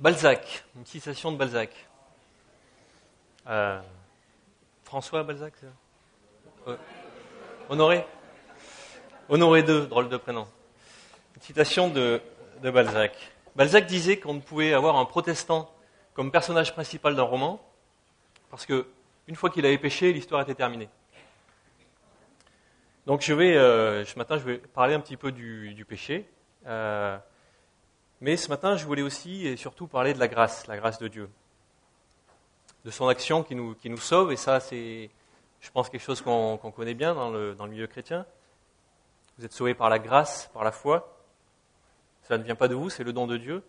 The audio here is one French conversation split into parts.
Balzac, une citation de Balzac. Euh, François Balzac, euh, Honoré Honoré II, drôle de prénom. Une citation de, Balzac. Balzac disait qu'on ne pouvait avoir un protestant comme personnage principal d'un roman, parce que une fois qu'il avait péché, l'histoire était terminée. Donc je vais, euh, ce matin, je vais parler un petit peu du, du péché. Mais ce matin, je voulais aussi et surtout parler de la grâce, la grâce de Dieu. De son action qui nous, qui nous sauve, et ça, c'est, je pense, quelque chose qu'on connaît bien dans le, dans le milieu chrétien. Vous êtes sauvés par la grâce, par la foi. Ça ne vient pas de vous, c'est le don de Dieu.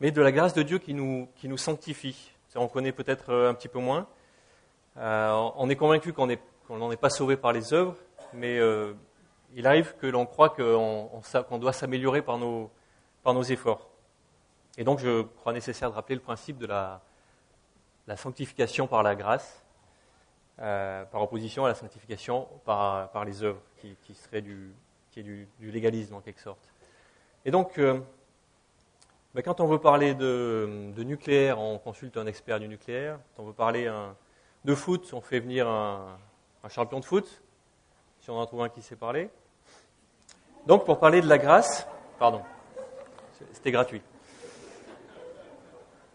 Mais de la grâce de Dieu qui nous, qui nous sanctifie. On connaît peut-être euh, un petit peu moins. Euh, on est convaincu qu'on n'en est pas sauvé par les œuvres, mais euh, il arrive que l'on croit qu'on doit s'améliorer par nos, efforts. Et donc, je crois nécessaire de rappeler le principe de la, sanctification par la grâce, euh, par opposition à la sanctification par, les œuvres, qui, serait du, qui est du, légalisme en quelque sorte. Et donc, euh, ben quand on veut parler de, nucléaire, on consulte un expert du nucléaire. Quand on veut parler de foot, on fait venir un champion de foot, si on en trouve un qui sait parler. Donc, pour parler de la grâce, pardon, c'était gratuit.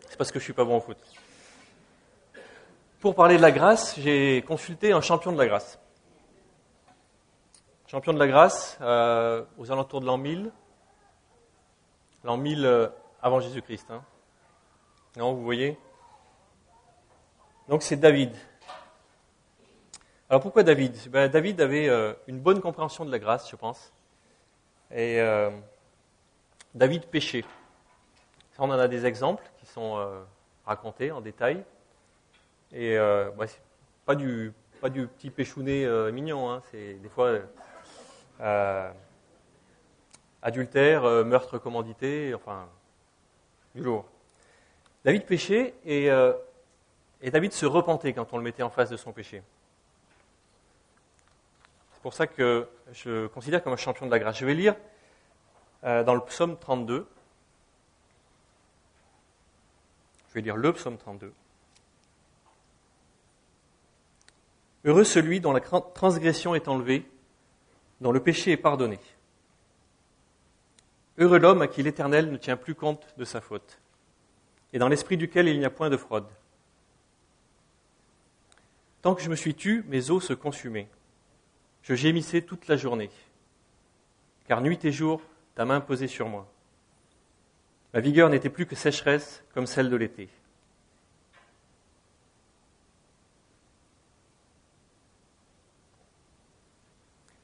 C'est parce que je suis pas bon au foot. Pour parler de la grâce, j'ai consulté un champion de la grâce. Champion de la grâce euh, aux alentours de l'an 1000, l'an 1000 euh, avant Jésus-Christ. Hein. Non, vous voyez Donc c'est David. Alors pourquoi David? Ben, David avait euh, une bonne compréhension de la grâce, je pense. Et euh, David péchait. on en a des exemples qui sont euh, racontés en détail. Et euh, bah, c'est pas du, petit péchounet euh, mignon, hein, c'est des fois adultère, meurtre commandité, enfin, du lourd. David péchait et, et David se repentait quand on le mettait en face de son péché. C'est pour ça que je considère comme un champion de la grâce. Je vais lire euh, dans le psaume 32. Je vais lire le psaume 32. Heureux celui dont la transgression est enlevée, dont le péché est pardonné. Heureux l'homme à qui l'Éternel ne tient plus compte de sa faute, et dans l'esprit duquel il n'y a point de fraude. Tant que je me suis tu, mes os se consumaient. Je gémissais toute la journée, car nuit et jour, ta main posait sur moi. Ma vigueur n'était plus que sécheresse comme celle de l'été.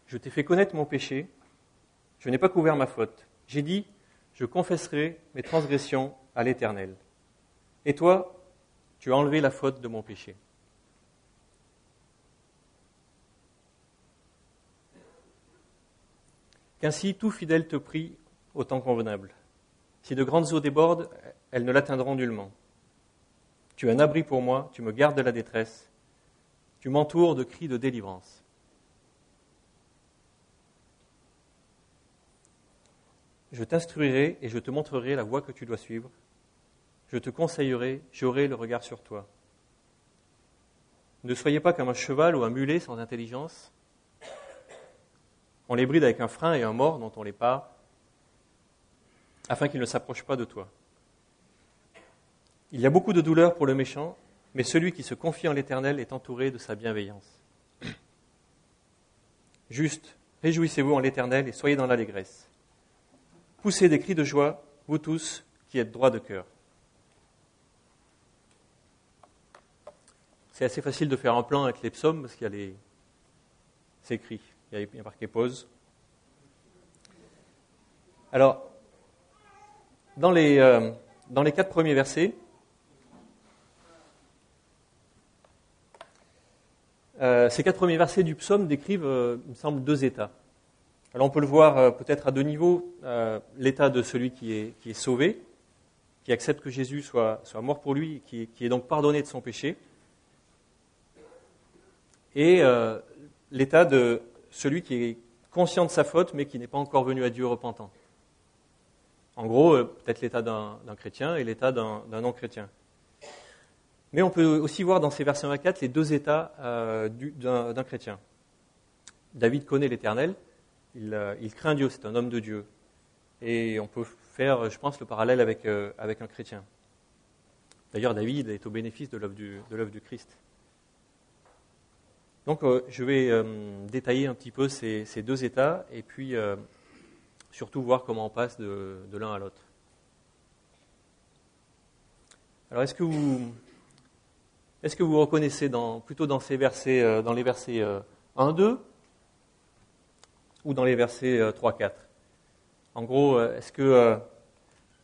Je t'ai fait connaître mon péché, je n'ai pas couvert ma faute. J'ai dit, je confesserai mes transgressions à l'Éternel. Et toi, tu as enlevé la faute de mon péché. Qu'ainsi tout fidèle te prie au temps convenable. Si de grandes eaux débordent, elles ne l'atteindront nullement. Tu es un abri pour moi, tu me gardes de la détresse, tu m'entoures de cris de délivrance. Je t'instruirai et je te montrerai la voie que tu dois suivre. Je te conseillerai, j'aurai le regard sur toi. Ne soyez pas comme un cheval ou un mulet sans intelligence, on les bride avec un frein et un mort dont on les part, afin qu'ils ne s'approchent pas de toi. Il y a beaucoup de douleur pour le méchant, mais celui qui se confie en l'Éternel est entouré de sa bienveillance. Juste, réjouissez-vous en l'Éternel et soyez dans l'allégresse. Poussez des cris de joie, vous tous qui êtes droits de cœur. C'est assez facile de faire un plan avec les psaumes parce qu'il y a les... ces cris il y a marqué pause. Alors, dans les, euh, dans les quatre premiers versets, euh, ces quatre premiers versets du psaume décrivent, euh, il me semble, deux états. Alors on peut le voir peut-être à deux niveaux, l'état de celui qui est, qui est sauvé, qui accepte que Jésus soit, soit mort pour lui, qui, qui est donc pardonné de son péché, et l'état de celui qui est conscient de sa faute, mais qui n'est pas encore venu à Dieu repentant. En gros, euh, peut-être l'état d'un chrétien et l'état d'un non-chrétien. Mais on peut aussi voir dans ces versets 1 4 les deux états euh, d'un chrétien. David connaît l'Éternel, il, il, craint Dieu, c'est un homme de Dieu. Et on peut faire, je pense, le parallèle avec, un chrétien. D'ailleurs, David est au bénéfice de l'œuvre du, Christ. Donc, je vais détailler un petit peu ces, deux états et puis surtout voir comment on passe de, l'un à l'autre. Alors, est-ce que vous, est-ce que vous reconnaissez dans, plutôt dans, ces versets, euh, dans les versets 1, euh, 2 ou dans les versets 3, euh, 4 En gros, est-ce que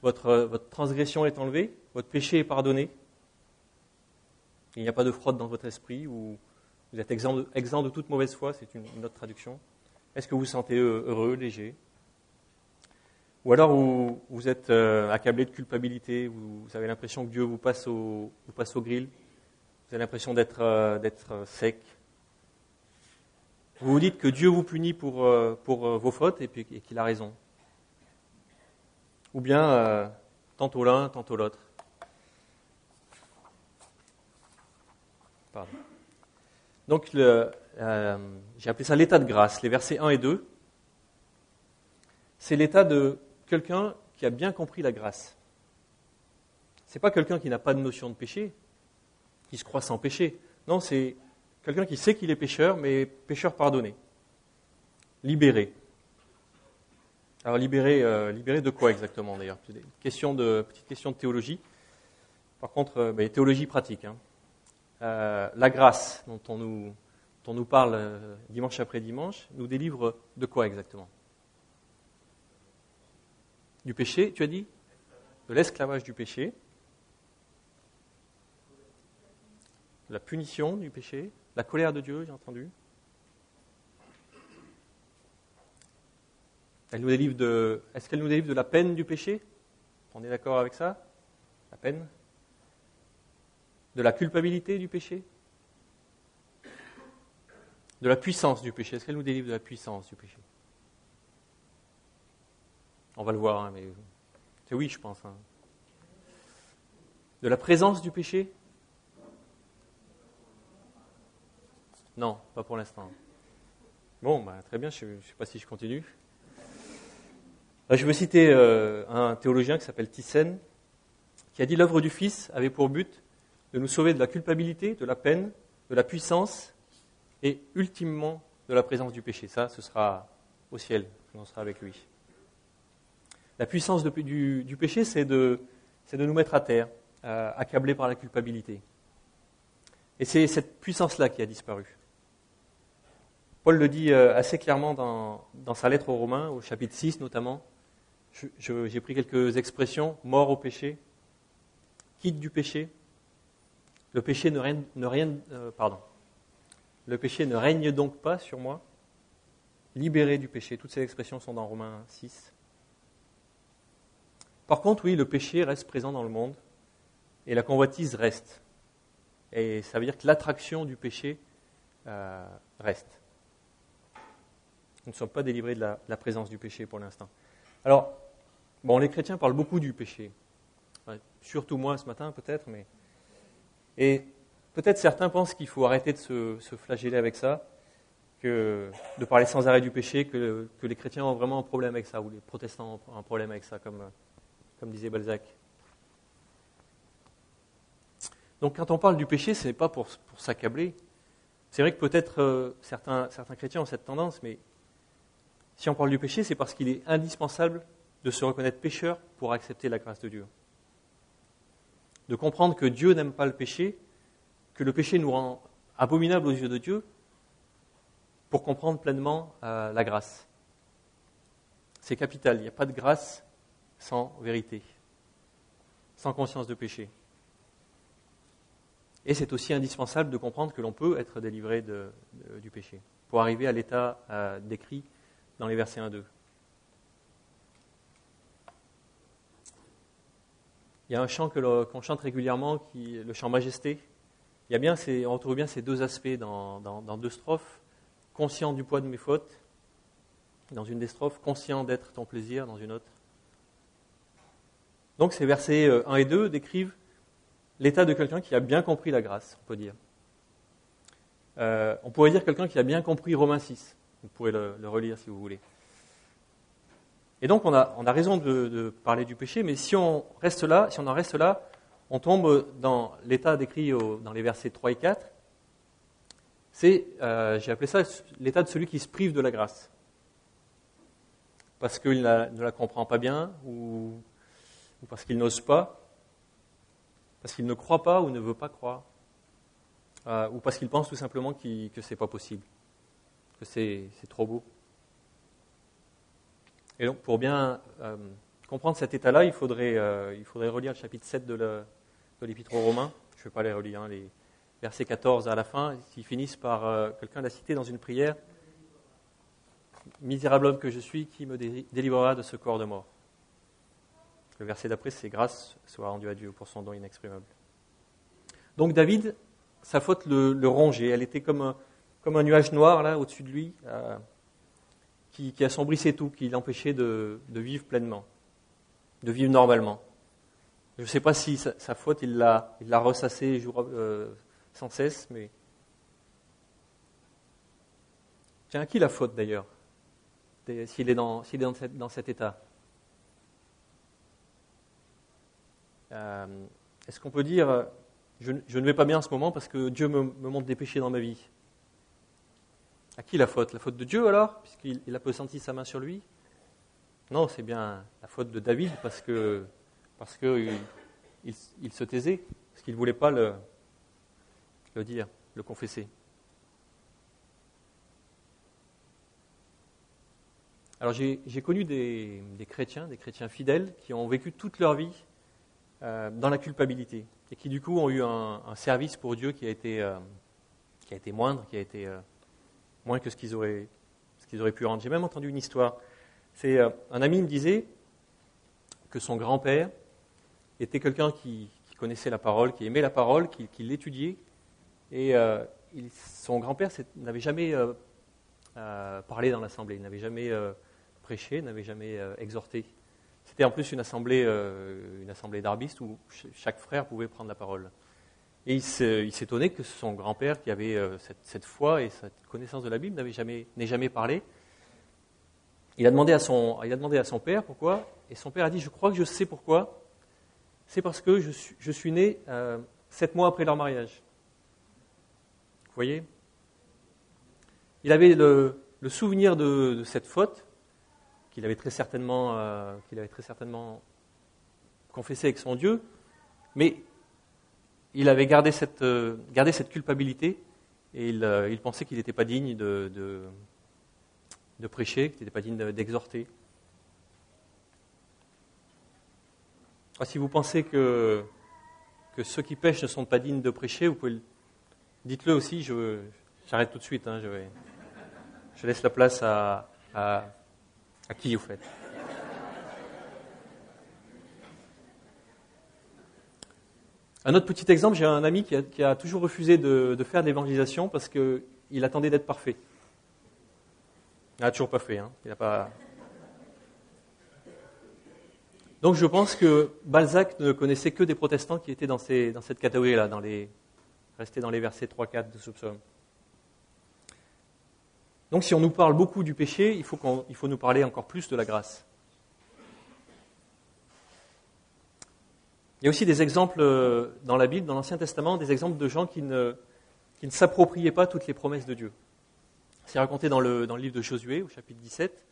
votre, votre transgression est enlevée, votre péché est pardonné, il n'y a pas de fraude dans votre esprit, ou vous êtes exempt de, toute mauvaise foi, c'est une, autre traduction Est-ce que vous vous sentez heureux, léger? Ou alors vous, êtes euh, accablé de culpabilité, vous, avez l'impression que Dieu vous passe au, grill, vous avez l'impression d'être euh, euh, sec. Vous vous dites que Dieu vous punit pour, vos fautes et, qu'il a raison. Ou bien tantôt l'un, tantôt l'autre. Donc j'ai appelé ça l'état de grâce, les versets 1 et 2. C'est l'état de quelqu'un qui a bien compris la grâce. Ce n'est pas quelqu'un qui n'a pas de notion de péché, qui se croit sans péché. Non, c'est quelqu'un qui sait qu'il est pécheur, mais pécheur pardonné, libéré. Alors libéré, euh, libéré de quoi exactement d'ailleurs? Question de, Petite question de théologie. Par contre, euh, ben, théologie pratique. Hein. Euh, la grâce dont on nous, parle dimanche après dimanche nous délivre de quoi exactement? Du péché, tu as dit? De l'esclavage du péché, la punition du péché, la colère de Dieu, j'ai entendu. Elle nous délivre de. Est-ce qu'elle nous délivre de la peine du péché? On est d'accord avec ça? La peine? De la culpabilité du péché? De la puissance du péché? Est-ce qu'elle nous délivre de la puissance du péché? On va le voir, hein, mais c'est oui, je pense. Hein. De la présence du péché? Non, pas pour l'instant. Bon, bah, très bien, je ne sais pas si je continue. je veux citer euh, un théologien qui s'appelle Thyssen, qui a dit l'œuvre du Fils avait pour but de nous sauver de la culpabilité, de la peine, de la puissance et ultimement de la présence du péché. Ça, ce sera au ciel, on sera avec lui. La puissance du, péché, c'est de, nous mettre à terre, euh, accablés par la culpabilité. Et c'est cette puissance-là qui a disparu. Paul le dit euh, assez clairement dans, sa lettre aux Romains, au chapitre 6 notamment. j'ai pris quelques expressions. Mort au péché, quitte du péché. Le péché ne règne, euh. Le péché ne règne donc pas sur moi. Libéré du péché. Toutes ces expressions sont dans Romains 6. Par contre, oui, le péché reste présent dans le monde et la convoitise reste. Et ça veut dire que l'attraction du péché euh, reste. Nous ne sommes pas délivrés de la, présence du péché pour l'instant. Alors, les chrétiens parlent beaucoup du péché. surtout moi ce matin, peut-être, mais. Et peut-être certains pensent qu'il faut arrêter de se, flageller avec ça, de parler sans arrêt du péché, que, les chrétiens ont vraiment un problème avec ça, ou les protestants ont un problème avec ça, comme disait Balzac. Donc quand on parle du péché, ce n'est pas pour, s'accabler. C'est vrai que peut-être euh, certains chrétiens ont cette tendance, mais si on parle du péché, c'est parce qu'il est indispensable de se reconnaître pécheur pour accepter la grâce de Dieu. De comprendre que Dieu n'aime pas le péché, que le péché nous rend abominables aux yeux de Dieu, pour comprendre pleinement euh, la grâce. C'est capital. Il n'y a pas de grâce sans vérité, sans conscience de péché. Et c'est aussi indispensable de comprendre que l'on peut être délivré du péché, pour arriver à l'état euh, décrit dans les versets 1 Il y a un chant qu'on chante régulièrement, qui, le chant Majesté. Il y a bien on retrouve bien ces deux aspects dans, deux strophes. Conscient du poids de mes fautes, dans une des strophes, conscient d'être ton plaisir, dans une autre. Donc ces versets 1 et 2 décrivent l'état de quelqu'un qui a bien compris la grâce, on peut dire. on pourrait dire quelqu'un qui a bien compris Romains 6. Vous pourrez le, relire si vous voulez. Et donc on a, on a raison de, de, parler du péché, mais si on reste là, si on en reste là, on tombe dans l'état décrit dans les versets 3 et 4. C'est, euh, j'ai appelé ça l'état de celui qui se prive de la grâce. Parce qu'il ne la comprend pas bien, ou, parce qu'il n'ose pas, parce qu'il ne croit pas ou ne veut pas croire, euh, ou parce qu'il pense tout simplement que ce n'est pas possible, que c'est, trop beau. Et donc, pour bien euh, comprendre cet état-là, il faudrait, il faudrait relire le chapitre 7 de, l'Épître aux Romains. Je ne vais pas les relire, hein, les versets 14 à la fin, qui finissent par euh, quelqu'un l'a cité dans une prière Misérable homme que je suis, qui me délivrera de ce corps de mort? Le verset d'après, c'est Grâce soit rendue à Dieu pour son don inexprimable. Donc David, sa faute le, rongeait. Elle était comme un, comme un nuage noir là au-dessus de lui, euh, qui, assombrissait tout, qui l'empêchait de, vivre pleinement, de vivre normalement. Je ne sais pas si sa, faute, il l'a, il ressassé euh, sans cesse, mais. Tiens, à qui la faute d'ailleurs S'il est dans, s'il est dans, cet état? Euh, Est-ce qu'on peut dire je, ne vais pas bien en ce moment parce que Dieu me, montre des péchés dans ma vie? À qui la faute? La faute de Dieu alors, puisqu'il il a senti sa main sur lui? Non, c'est bien la faute de David parce que parce qu'il il, se taisait, parce qu'il ne voulait pas le, le dire, le confesser. Alors j'ai connu des, chrétiens, des chrétiens fidèles, qui ont vécu toute leur vie euh, dans la culpabilité et qui du coup ont eu un, service pour Dieu qui a été, euh, qui a été moindre, qui a été euh, moins que ce qu'ils auraient, pu rendre. J'ai même entendu une histoire. C'est un ami me disait que son grand-père était quelqu'un qui, connaissait la parole, qui aimait la parole, qui, l'étudiait. Et euh, son grand-père n'avait jamais euh, euh, parlé dans l'assemblée, il n'avait jamais prêché, n'avait jamais exhorté. C'était en plus une assemblée, une assemblée d'arbistes où chaque frère pouvait prendre la parole. Et il s'étonnait que son grand-père, qui avait cette, foi et cette connaissance de la Bible, n'avait jamais, n'ait jamais parlé. Il a, demandé à son, il a demandé à son père pourquoi, et son père a dit Je crois que je sais pourquoi c'est parce que je suis, je suis né euh, sept mois après leur mariage. Vous voyez? Il avait le, souvenir de, cette faute qu'il avait très certainement, euh, qu'il avait très certainement confessé avec son Dieu, mais il avait gardé cette, euh, gardé cette culpabilité et il, il pensait qu'il n'était pas digne de, prêcher, qu'il n'était pas digne d'exhorter. Ah, si vous pensez que, ceux qui pêchent ne sont pas dignes de prêcher, vous pouvez dites-le aussi. Je, j'arrête tout de suite. Hein, je, vais, je laisse la place à, à qui vous faites. Un autre petit exemple, j'ai un ami qui a, toujours refusé de, faire de l'évangélisation parce qu'il attendait d'être parfait. Il n'a toujours pas fait. Hein. Il pas, donc je pense que Balzac ne connaissait que des protestants qui étaient dans, cette catégorie-là, dans les, restés dans les versets 3-4 de ce psaume. Donc si on nous parle beaucoup du péché, il faut, il faut nous parler encore plus de la grâce. Il y a aussi des exemples euh, dans la Bible, dans l'Ancien Testament, des exemples de gens qui ne, s'appropriaient pas toutes les promesses de Dieu. C'est raconté dans le, livre de Josué, au chapitre 17.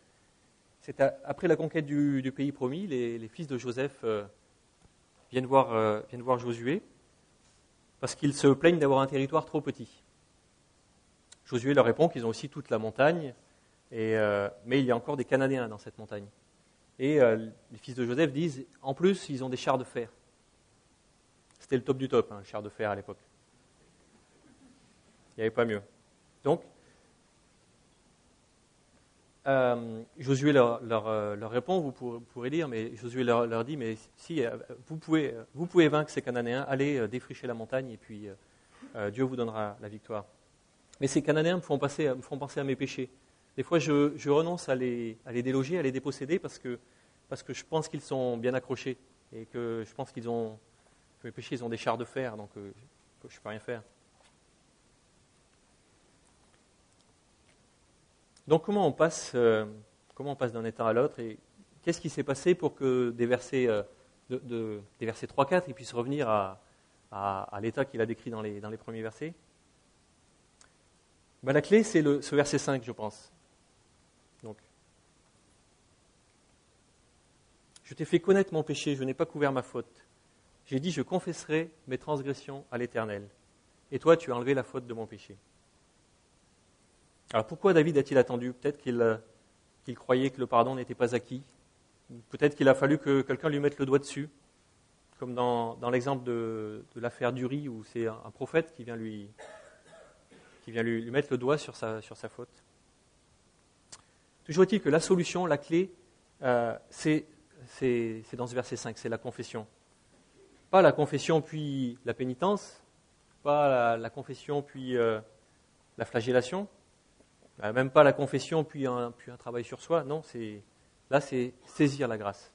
C'est après la conquête du, pays promis, les, fils de Joseph euh, viennent, voir, euh, viennent voir Josué parce qu'ils se plaignent d'avoir un territoire trop petit. Josué leur répond qu'ils ont aussi toute la montagne, mais il y a encore des Cananéens dans cette montagne. Et les fils de Joseph disent, en plus, ils ont des chars de fer. C'était le top du top, hein, le char de fer à l'époque. Il n'y avait pas mieux. Donc, euh, Josué leur, euh, répond, vous pourrez, lire, mais Josué leur, dit, mais si euh, vous pouvez, vous pouvez vaincre ces Cananéens, allez défricher la montagne et puis Dieu vous donnera la victoire. Mais ces Cananéens me font, passer, me font penser à mes péchés. Des fois, je, renonce à les, à les, déloger, à les déposséder parce que, parce que je pense qu'ils sont bien accrochés. et que je pense qu'ils ont, mes péchés, ils ont des chars de fer, donc euh, je ne peux rien faire. Donc comment on passe, euh, comment on passe d'un état à l'autre et qu'est-ce qui s'est passé pour que des versets, euh, de, des versets 3-4 ils puissent revenir à, à, l'état qu'il a décrit dans les, dans les premiers versets? Ben, La clé, c'est ce verset 5, je pense. Donc, je t'ai fait connaître mon péché, je n'ai pas couvert ma faute. J'ai dit, je confesserai mes transgressions à l'Éternel. Et toi, tu as enlevé la faute de mon péché. Alors pourquoi David a-t-il attendu? Peut-être euh, qu'il croyait que le pardon n'était pas acquis. Peut-être qu'il a fallu que quelqu'un lui mette le doigt dessus, comme dans, l'exemple de, l'affaire d'Uri, où c'est un, prophète qui vient lui, qui vient lui, mettre le doigt sur sa, sur sa faute. Toujours est-il que la solution, la clé, euh, c'est dans ce verset 5, c'est la confession. Pas la confession puis la pénitence, pas la, confession puis euh, la flagellation, bah, même pas la confession, puis un, travail sur soi. Non, c'est là, c'est saisir la grâce.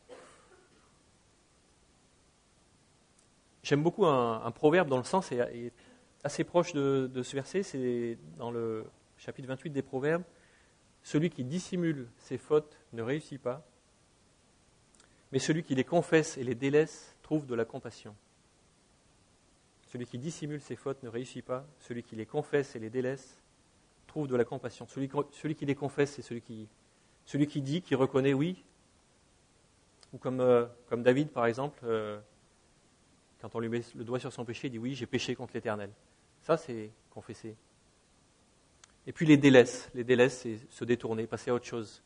J'aime beaucoup un, proverbe dont le sens est, assez proche de, ce verset. C'est dans le chapitre 28 des Proverbes. Celui qui dissimule ses fautes ne réussit pas, mais celui qui les confesse et les délaisse trouve de la compassion. Celui qui dissimule ses fautes ne réussit pas, celui qui les confesse et les délaisse trouve de la compassion. Celui, qui les confesse, c'est celui qui, celui qui dit, qui reconnaît, oui. Ou comme, euh, comme David, par exemple, euh, quand on lui met le doigt sur son péché, il dit, oui, j'ai péché contre l'Éternel. Ça, c'est confesser. Et puis les délaisse. Les délaisse, c'est se détourner, passer à autre chose.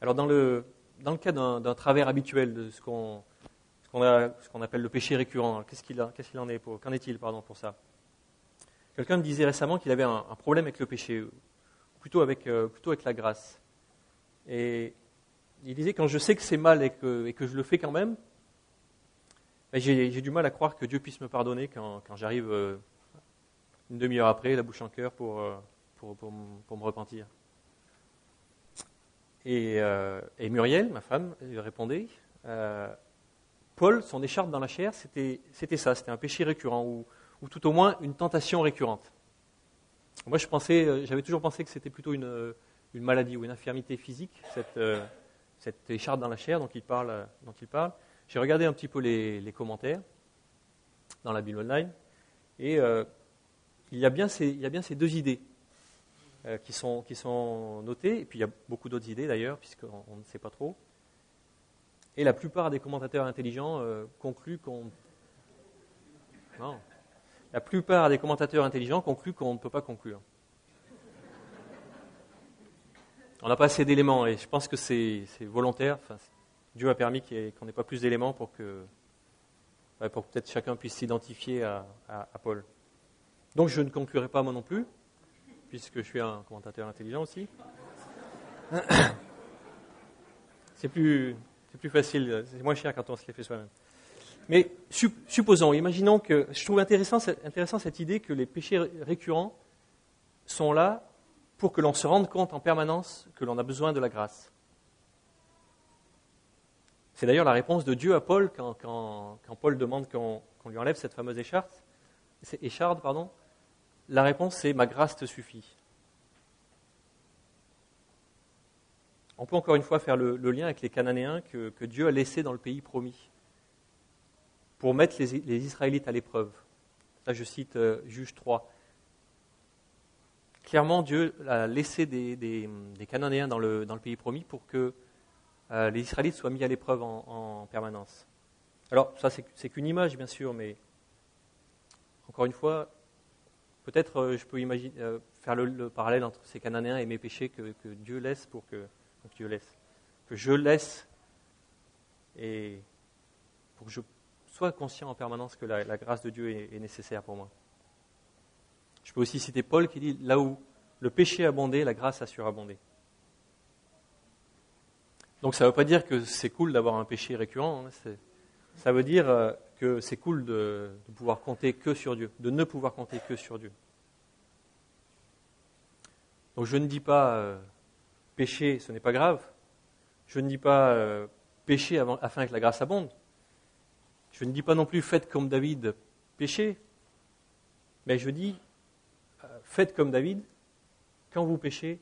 Alors dans le, dans le cas d'un travers habituel de ce qu'on appelle le péché récurrent, qu'est-ce qu'il en est Qu'en est-il pardon, pour ça? Quelqu'un me disait récemment qu'il avait un, problème avec le péché, plutôt avec, euh, plutôt avec la grâce. Et il disait quand je sais que c'est mal et que, je le fais quand même, ben, j'ai du mal à croire que Dieu puisse me pardonner quand, j'arrive euh, une demi-heure après, la bouche en cœur, pour, euh, me repentir. Et, et, Muriel, ma femme, lui répondait Paul, son écharpe dans la chair, c'était ça, c'était un péché récurrent, où ou tout au moins une tentation récurrente. Moi, je pensais, euh, j'avais toujours pensé que c'était plutôt une, une, maladie ou une infirmité physique, cette, euh, cette écharpe dans la chair dont il parle. Dont il parle. J'ai regardé un petit peu les, les, commentaires dans la Bible Online, et euh, il, y a bien ces, il y a bien ces deux idées qui, sont, qui sont notées, et puis il y a beaucoup d'autres idées d'ailleurs, puisqu'on on ne sait pas trop. Et la plupart des commentateurs intelligents concluent qu'on. Non, la plupart des commentateurs intelligents concluent qu'on ne peut pas conclure. On n'a pas assez d'éléments et je pense que c'est volontaire. Dieu a permis qu'on n'ait pas plus d'éléments pour que, pour peut-être chacun puisse s'identifier à, Paul. Donc je ne conclurai pas moi non plus, puisque je suis un commentateur intelligent aussi. C'est plus, plus facile, c'est moins cher quand on se les fait soi-même. Mais supposons, imaginons que je trouve intéressant, intéressant cette idée que les péchés récurrents sont là pour que l'on se rende compte en permanence que l'on a besoin de la grâce. C'est d'ailleurs la réponse de Dieu à Paul quand, Paul demande qu'on lui enlève cette fameuse écharde. écharde pardon. La réponse c'est Ma grâce te suffit. On peut encore une fois faire le, lien avec les Cananéens que Dieu a laissés dans le pays promis pour mettre les, Israélites à l'épreuve. Là, je cite euh, Juge 3. Clairement, Dieu a laissé des, Cananéens dans le, dans le, pays promis pour que euh, les Israélites soient mis à l'épreuve en, permanence. Alors, ça, c'est qu'une image, bien sûr, mais encore une fois, peut-être euh, je peux imaginer, faire le, parallèle entre ces Cananéens et mes péchés que, Dieu laisse pour que, que Dieu laisse, que je laisse et pour que je sois conscient en permanence que la, grâce de Dieu est, nécessaire pour moi. Je peux aussi citer Paul qui dit là où le péché abondait, la grâce a surabondé. Donc ça ne veut pas dire que c'est cool d'avoir un péché récurrent. Hein, ça veut dire euh, c'est cool de, pouvoir compter que sur Dieu, de ne pouvoir compter que sur Dieu. Donc je ne dis pas euh, péché, ce n'est pas grave. Je ne dis pas euh, péchez afin que la grâce abonde. Je ne dis pas non plus faites comme David, péchez. Mais je dis euh, faites comme David, quand vous péchez,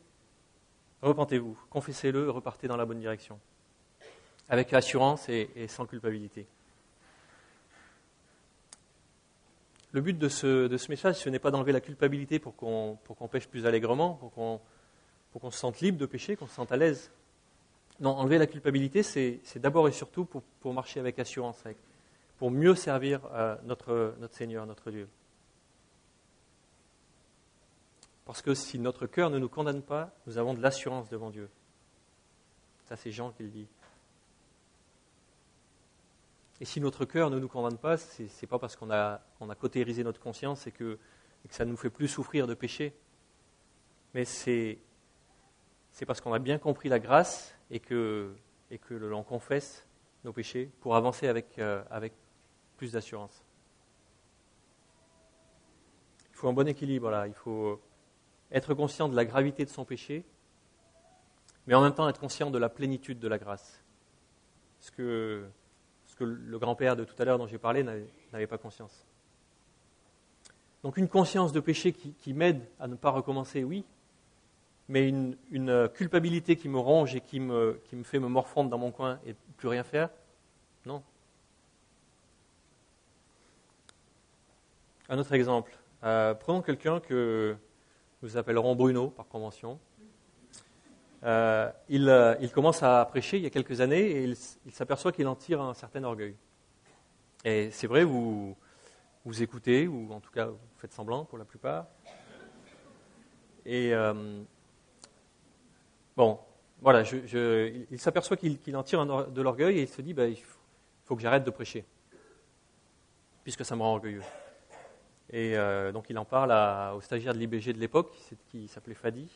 repentez-vous, confessez-le, repartez dans la bonne direction, avec assurance et, sans culpabilité. Le but de ce, message, ce n'est pas d'enlever la culpabilité pour qu'on pêche plus allègrement, pour qu'on se sente libre de pécher, qu'on se sente à l'aise. Non, enlever la culpabilité, c'est d'abord et surtout pour, marcher avec assurance, pour mieux servir euh, notre, notre Seigneur, notre Dieu. Parce que si notre cœur ne nous condamne pas, nous avons de l'assurance devant Dieu. Ça, c'est Jean qui le dit. Et si notre cœur ne nous condamne pas, ce n'est pas parce qu'on a, a cautérisé notre conscience et que, ça ne nous fait plus souffrir de péché. Mais c'est, parce qu'on a bien compris la grâce et que, l'on confesse nos péchés pour avancer avec, euh, avec plus d'assurance. Il faut un bon équilibre là. Il faut être conscient de la gravité de son péché, mais en même temps être conscient de la plénitude de la grâce. Ce que, ce que le grand-père de tout à l'heure dont j'ai parlé n'avait pas conscience. Donc une conscience de péché qui, m'aide à ne pas recommencer, oui, mais une, culpabilité qui me ronge et qui me, fait me morfondre dans mon coin et plus rien faire, non. Un autre exemple. Euh, prenons quelqu'un que, nous appellerons Bruno par convention. Euh, euh, il, commence à prêcher il y a quelques années et il, s'aperçoit qu'il en tire un certain orgueil. Et c'est vrai, vous, vous écoutez, ou en tout cas vous faites semblant pour la plupart. Et euh, bon, voilà, il s'aperçoit qu'il en tire de l'orgueil et il se dit, bah, il faut que j'arrête de prêcher, puisque ça me rend orgueilleux. Et donc il en parle au stagiaire de l'IBG de l'époque, qui s'appelait Fadi.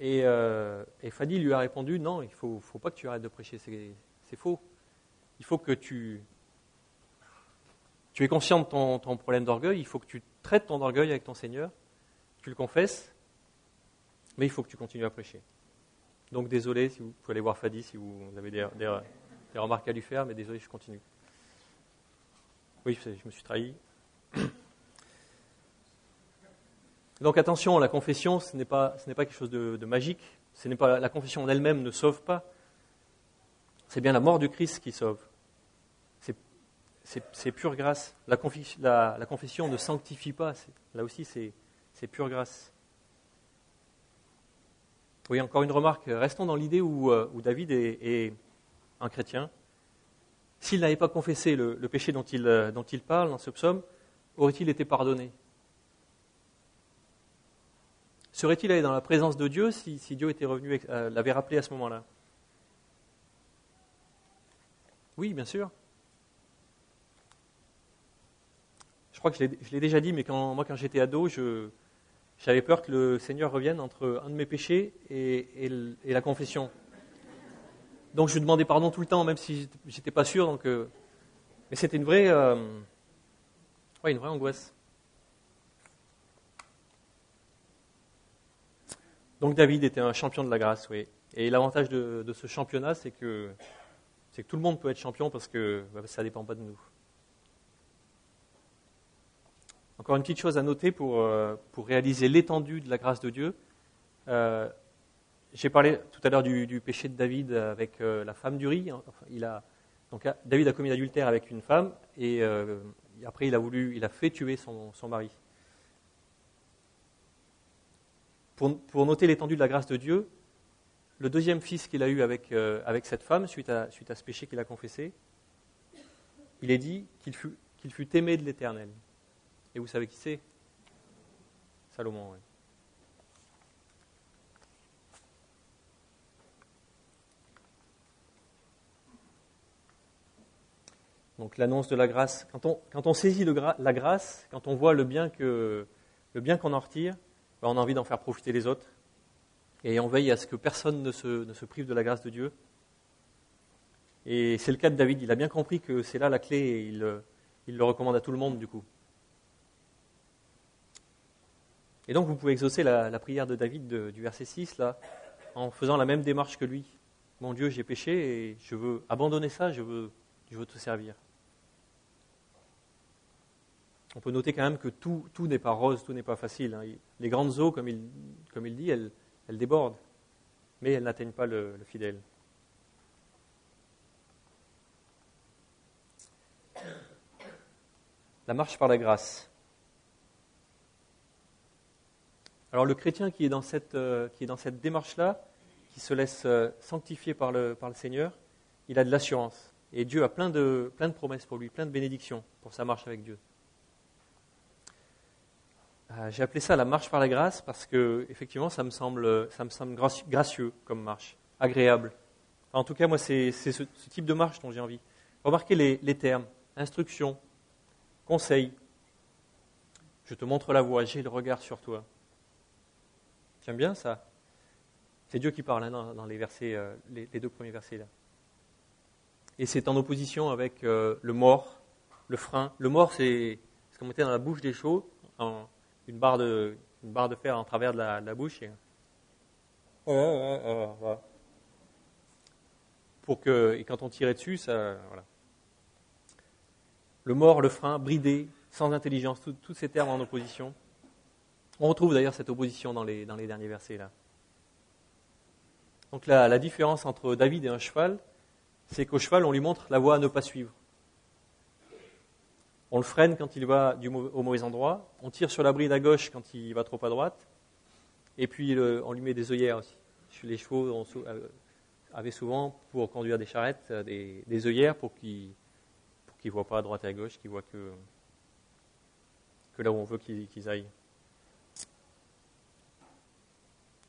Euh, et, Fadi lui a répondu Non, il ne faut, pas que tu arrêtes de prêcher, c'est faux. Il faut que tu, tu es conscient de ton, problème d'orgueil, il faut que tu traites ton orgueil avec ton Seigneur, tu le confesses, mais il faut que tu continues à prêcher. Donc désolé, si vous pouvez aller voir Fadi si vous avez des remarques à lui faire, mais désolé, je continue. Oui, je me suis trahi. Donc attention, la confession, ce n'est pas, quelque chose de, magique. Ce n'est pas la confession en elle-même ne sauve pas. C'est bien la mort du Christ qui sauve. C'est pure grâce. La, confession ne sanctifie pas. Là aussi, c'est pure grâce. Oui, encore une remarque. Restons dans l'idée où, euh, David est, un chrétien. S'il n'avait pas confessé le, péché dont il, euh, dont il parle dans ce psaume, aurait-il été pardonné? Serait-il allé dans la présence de Dieu si, Dieu était revenu, euh, l'avait rappelé à ce moment-là? Oui, bien sûr. Je crois que je l'ai déjà dit, mais quand, moi, quand j'étais ado, j'avais peur que le Seigneur revienne entre un de mes péchés et, la confession. Donc je demandais pardon tout le temps, même si j'étais pas sûr. Donc, euh, mais c'était une vraie, euh, une vraie angoisse. Donc David était un champion de la grâce, oui. Et l'avantage de, ce championnat, c'est que, que tout le monde peut être champion parce que bah, ça ne dépend pas de nous. Encore une petite chose à noter pour, euh, réaliser l'étendue de la grâce de Dieu. Euh, j'ai parlé tout à l'heure du, péché de David avec euh, la femme du riz. il a, donc, David a commis l'adultère avec une femme et après il a voulu, il a fait tuer son mari. Pour, noter l'étendue de la grâce de Dieu, le deuxième fils qu'il a eu avec, euh, avec cette femme, suite à, suite à ce péché qu'il a confessé, il est dit qu'il fut, qu'il fut aimé de l'Éternel. Et vous savez qui c'est? Salomon, oui. Donc l'annonce de la grâce, quand on, quand on saisit la grâce, quand on voit le bien, que, le bien qu'on en retire, ben, on a envie d'en faire profiter les autres. Et on veille à ce que personne ne se, prive de la grâce de Dieu. Et c'est le cas de David. Il a bien compris que c'est là la clé et il, le recommande à tout le monde du coup. Et donc vous pouvez exaucer la, prière de David du verset 6 là, en faisant la même démarche que lui. mon Dieu, j'ai péché et je veux abandonner ça, je veux, je veux te servir. On peut noter quand même que tout, n'est pas rose, tout n'est pas facile. Hein. Les grandes eaux, comme il, dit, elles, débordent, mais elles n'atteignent pas le, le fidèle. La marche par la grâce. Alors le chrétien qui est dans cette, euh, démarche-là, qui se laisse euh, sanctifier par le, par le Seigneur, il a de l'assurance. Et Dieu a plein de, plein de promesses pour lui, plein de bénédictions pour sa marche avec Dieu. Euh, j'ai appelé ça la marche par la grâce parce que, effectivement, ça me semble, ça me semble gracieux comme marche, agréable. en tout cas, moi, c'est ce, type de marche dont j'ai envie. Remarquez les, les termes instruction, conseil. Je te montre la voie, j'ai le regard sur toi. J'aime bien ça. C'est Dieu qui parle hein, dans, les, versets, euh, les, deux premiers versets là. Et c'est en opposition avec euh, le mort, le frein. Le mort, c'est ce qu'on mettait dans la bouche des chauds, une, barre de, une barre de fer en travers de la, bouche. Et... Pour que, et quand on tirait dessus, ça. Voilà. Le mort, le frein, bridé, sans intelligence, tous ces termes en opposition. On retrouve d'ailleurs cette opposition dans les, dans les derniers versets là. Donc la, la différence entre David et un cheval, c'est qu'au cheval, on lui montre la voie à ne pas suivre. On le freine quand il va au mauvais endroit, on tire sur la bride à gauche quand il va trop à droite, et puis on lui met des œillères aussi. Les chevaux euh, avaient souvent, pour conduire des charrettes, euh, des, œillères pour qu'ils ne voient pas à droite et à gauche, qu'ils voient que, que là où on veut qu'ils aillent.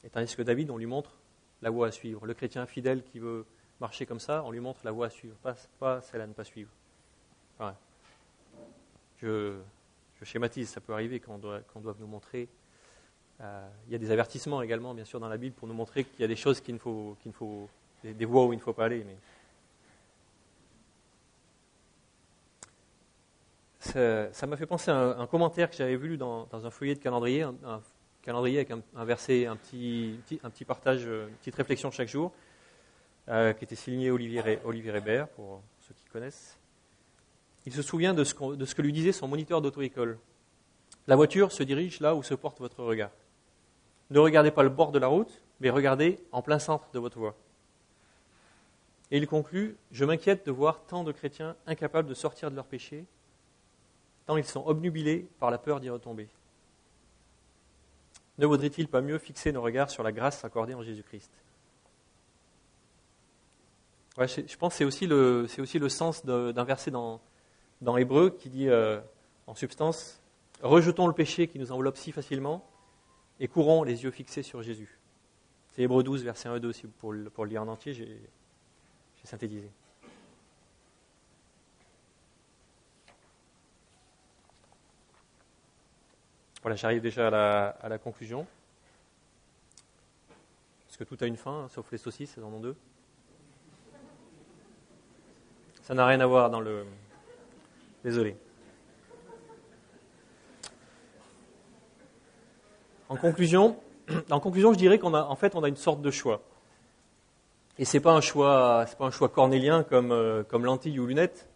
Et tandis que David, on lui montre la voie à suivre. Le chrétien fidèle qui veut marcher comme ça, on lui montre la voie à suivre, pas, celle à ne pas suivre. Je, schématise, ça peut arriver qu'on doive nous montrer. Euh, il y a des avertissements également, bien sûr, dans la Bible pour nous montrer qu'il y a des choses qu'il ne faut, qu'il faut des, voies où il ne faut pas aller. Mais ça m'a fait penser à un, commentaire que j'avais vu dans, un feuillet de calendrier, un, calendrier avec un, verset, un petit, partage, euh, une petite réflexion chaque jour, euh, qui était signé Olivier, Olivier pour ceux qui connaissent. Il se souvient de ce, que lui disait son moniteur d'auto-école. La voiture se dirige là où se porte votre regard. Ne regardez pas le bord de la route, mais regardez en plein centre de votre voie. Et il conclut Je m'inquiète de voir tant de chrétiens incapables de sortir de leur péché, tant ils sont obnubilés par la peur d'y retomber. Ne vaudrait-il pas mieux fixer nos regards sur la grâce accordée en Jésus-Christ? Je, pense que c'est aussi le sens d'un verset dans, dans Hébreu qui dit euh, en substance Rejetons le péché qui nous enveloppe si facilement et courons les yeux fixés sur Jésus. C'est Hébreu 12, verset 1 et 2 aussi, pour, pour le lire en entier, j'ai synthétisé. Voilà, j'arrive déjà à la, conclusion. Parce que tout a une fin, hein, sauf les saucisses, elles en ont deux. Ça n'a rien à voir dans le. Désolé. En conclusion, en conclusion, je dirais qu'on a, en fait, on a une sorte de choix. Et c'est pas pas un choix cornélien comme, euh, comme lentilles ou lunettes,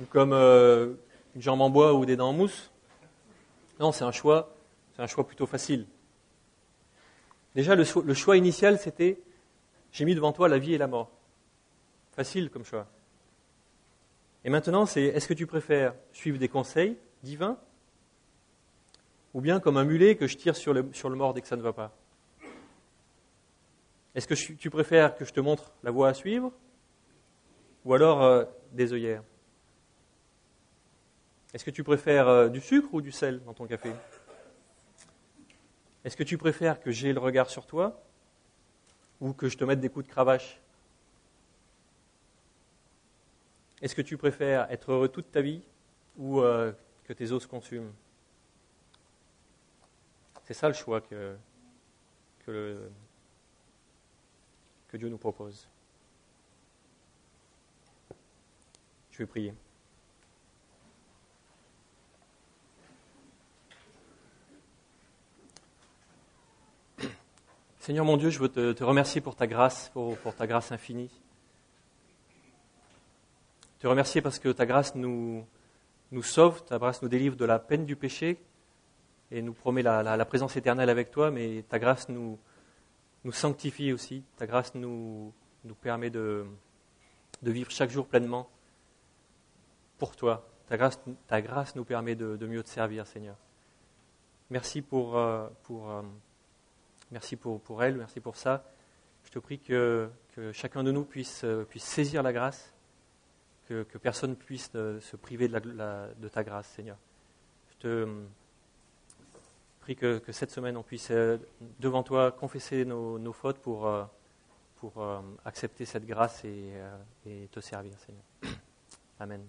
ou comme euh, une jambe en bois ou des dents en mousse. Non, c'est un choix, c'est un choix plutôt facile. Déjà, le, choix initial, c'était j'ai mis devant toi la vie et la mort. Facile comme choix. Et maintenant, c'est est-ce que tu préfères suivre des conseils divins ou bien comme un mulet que je tire sur le, sur le mort dès que ça ne va pas? Est-ce que tu préfères que je te montre la voie à suivre ou alors euh, des œillères? Est-ce que tu préfères euh, du sucre ou du sel dans ton café? Est-ce que tu préfères que j'ai le regard sur toi ou que je te mette des coups de cravache? Est-ce que tu préfères être heureux toute ta vie ou euh, que tes os se consument? C'est ça le choix que, que Dieu nous propose. Je vais prier. Seigneur mon Dieu, je veux te, remercier pour ta grâce, pour, ta grâce infinie. Te remercier parce que ta grâce nous, nous sauve, ta grâce nous délivre de la peine du péché et nous promet la, présence éternelle avec toi, mais ta grâce nous, nous sanctifie aussi, ta grâce nous, nous permet de, de vivre chaque jour pleinement pour toi. Ta grâce, ta grâce nous permet de, mieux te servir, Seigneur. Merci pour, euh, pour, euh, Merci pour, pour elle, merci pour ça. Je te prie que, que chacun de nous puisse, euh, puisse saisir la grâce, que, personne puisse euh, se priver de, la, de, ta grâce, Seigneur. Je te euh, prie que, cette semaine on puisse devant toi confesser nos, fautes pour, pour accepter cette grâce et te servir, Seigneur. Amen.